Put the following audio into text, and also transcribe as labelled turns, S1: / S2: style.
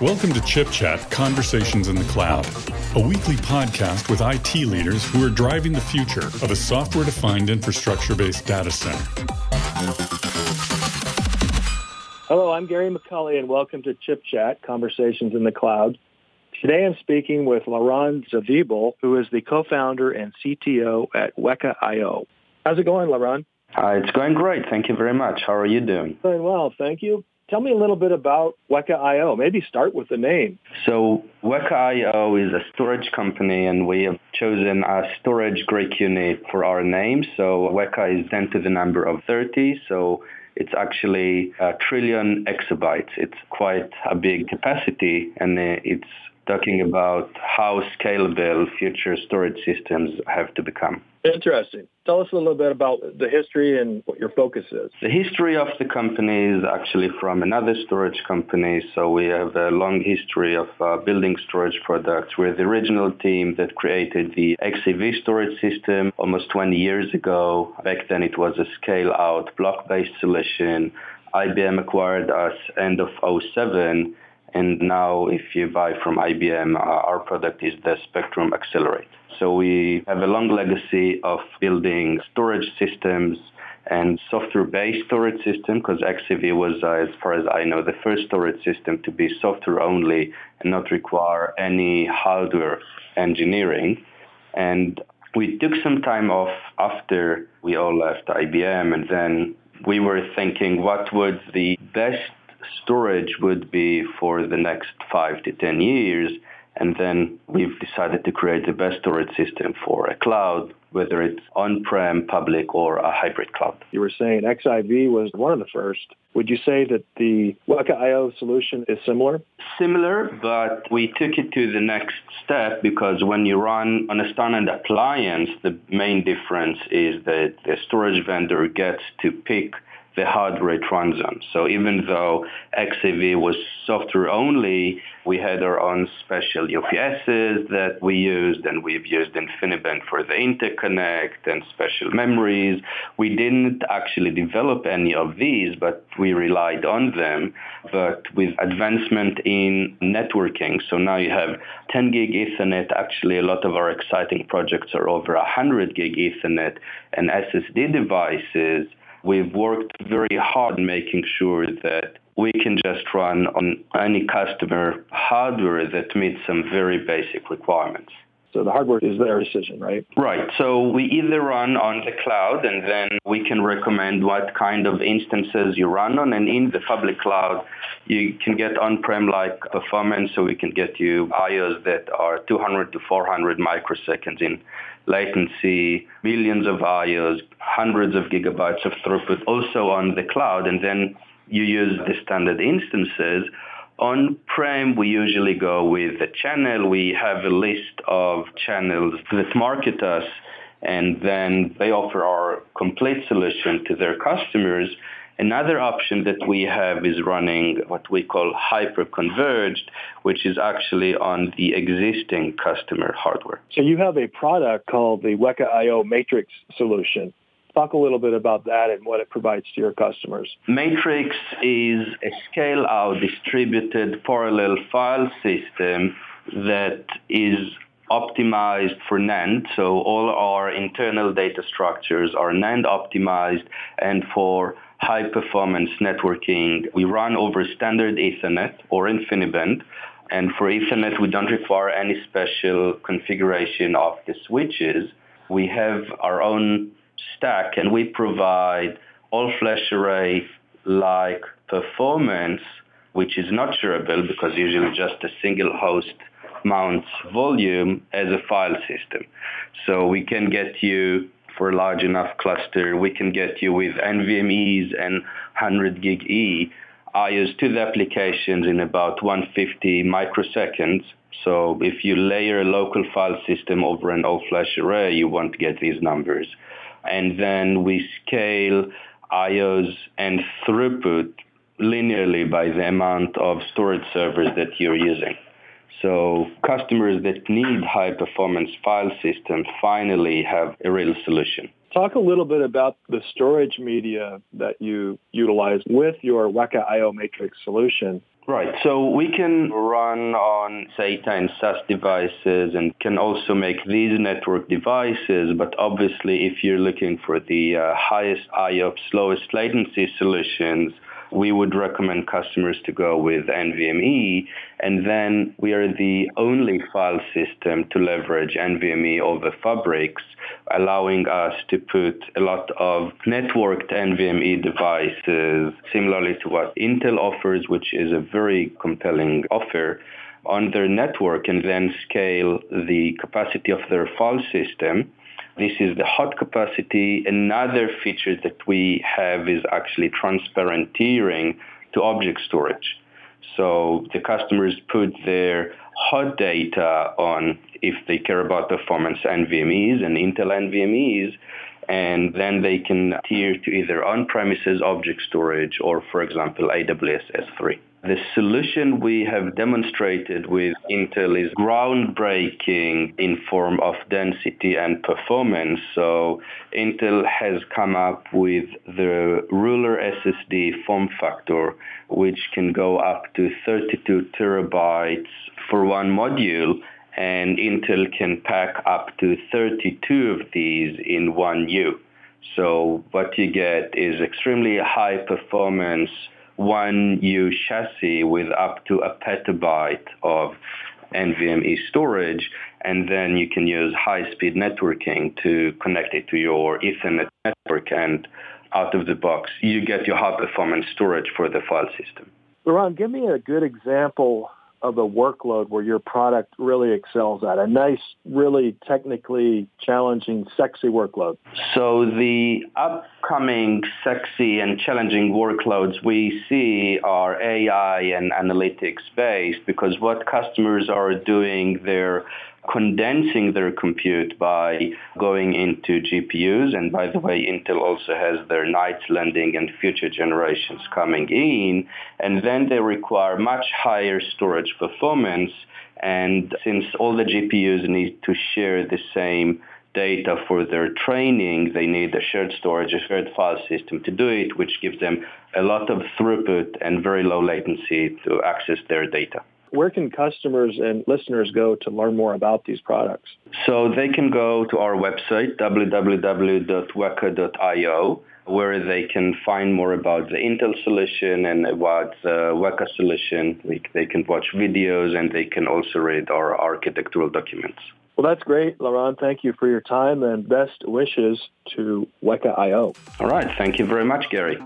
S1: Welcome to Chip Chat Conversations in the Cloud, a weekly podcast with IT leaders who are driving the future of a software defined infrastructure based data center.
S2: Hello, I'm Gary McCulley, and welcome to Chip Chat Conversations in the Cloud. Today I'm speaking with Liran Zvibel, who is the co-founder and CTO at Weka.io. How's it going, Liran?
S3: Uh, it's going great. Thank you very much. How are you doing?
S2: Doing well, thank you. Tell me a little bit about Weka.io. Maybe start with the name.
S3: So Weka.io is a storage company, and we have chosen a storage Greek unit for our name. So Weka is 10 to the number of 30. So it's actually a trillion exabytes. It's quite a big capacity, and it's talking about how scalable future storage systems have to become.
S2: Interesting. Tell us a little bit about the history and what your focus is.
S3: The history of the company is actually from another storage company. So we have a long history of uh, building storage products. We're the original team that created the XIV storage system almost 20 years ago. Back then it was a scale out block-based solution. IBM acquired us end of 07 and now if you buy from IBM, uh, our product is the Spectrum Accelerate. So we have a long legacy of building storage systems and software-based storage system because XIV was, uh, as far as I know, the first storage system to be software only and not require any hardware engineering. And we took some time off after we all left IBM and then we were thinking what would the best storage would be for the next five to 10 years. And then we've decided to create the best storage system for a cloud, whether it's on-prem, public, or a hybrid cloud.
S2: You were saying XIV was one of the first. Would you say that the Weka.io solution is similar?
S3: Similar, but we took it to the next step because when you run on a standard appliance, the main difference is that the storage vendor gets to pick the hardware it runs on. So even though XIV was software only, we had our own special UPSs that we used, and we've used InfiniBand for the interconnect and special memories. We didn't actually develop any of these, but we relied on them. But with advancement in networking, so now you have 10 gig Ethernet. Actually, a lot of our exciting projects are over 100 gig Ethernet and SSD devices We've worked very hard making sure that we can just run on any customer hardware that meets some very basic requirements.
S2: So the hardware is their decision, right?
S3: Right. So we either run on the cloud and then we can recommend what kind of instances you run on. And in the public cloud, you can get on-prem like performance. So we can get you IOs that are 200 to 400 microseconds in latency, millions of IOs, hundreds of gigabytes of throughput also on the cloud. And then you use the standard instances on-prem, we usually go with a channel. We have a list of channels that market us, and then they offer our complete solution to their customers. Another option that we have is running what we call hyper-converged, which is actually on the existing customer hardware.
S2: So you have a product called the Weka IO Matrix solution. Talk a little bit about that and what it provides to your customers.
S3: Matrix is a scale-out distributed parallel file system that is optimized for NAND. So all our internal data structures are NAND optimized and for high performance networking, we run over standard Ethernet or InfiniBand. And for Ethernet, we don't require any special configuration of the switches. We have our own stack and we provide all flash array like performance, which is not shareable because usually just a single host mounts volume as a file system. So we can get you for a large enough cluster, we can get you with NVMEs and 100 gig E IOs to the applications in about 150 microseconds. So if you layer a local file system over an all-flash array, you won't get these numbers and then we scale IOs and throughput linearly by the amount of storage servers that you're using. So customers that need high performance file systems finally have a real solution.
S2: Talk a little bit about the storage media that you utilize with your Weka IO Matrix solution.
S3: Right. So we can run on SATA and SAS devices and can also make these network devices. But obviously, if you're looking for the uh, highest IOPS, lowest latency solutions, we would recommend customers to go with NVMe. And then we are the only file system to leverage NVMe over Fabrics, allowing us to put a lot of networked NVMe devices, similarly to what Intel offers, which is a very compelling offer on their network and then scale the capacity of their file system this is the hot capacity. Another feature that we have is actually transparent tiering to object storage. So the customers put their hot data on if they care about performance NVMEs and Intel NVMEs, and then they can tier to either on-premises object storage or, for example, AWS S3. The solution we have demonstrated with Intel is groundbreaking in form of density and performance. So Intel has come up with the ruler SSD form factor, which can go up to 32 terabytes for one module and Intel can pack up to 32 of these in one U. So what you get is extremely high performance one U chassis with up to a petabyte of NVMe storage, and then you can use high-speed networking to connect it to your Ethernet network, and out of the box, you get your high-performance storage for the file system.
S2: Liran, give me a good example of a workload where your product really excels at? A nice, really technically challenging, sexy workload.
S3: So the upcoming sexy and challenging workloads we see are AI and analytics based because what customers are doing, they're condensing their compute by going into GPUs. And by the way, Intel also has their Knights Landing and future generations coming in. And then they require much higher storage performance. And since all the GPUs need to share the same data for their training, they need a shared storage, a shared file system to do it, which gives them a lot of throughput and very low latency to access their data.
S2: Where can customers and listeners go to learn more about these products?
S3: So they can go to our website, www.weka.io, where they can find more about the Intel solution and about the Weka solution. They can watch videos and they can also read our architectural documents.
S2: Well, that's great, Liran. Thank you for your time and best wishes to Weka IO.
S3: All right. Thank you very much, Gary.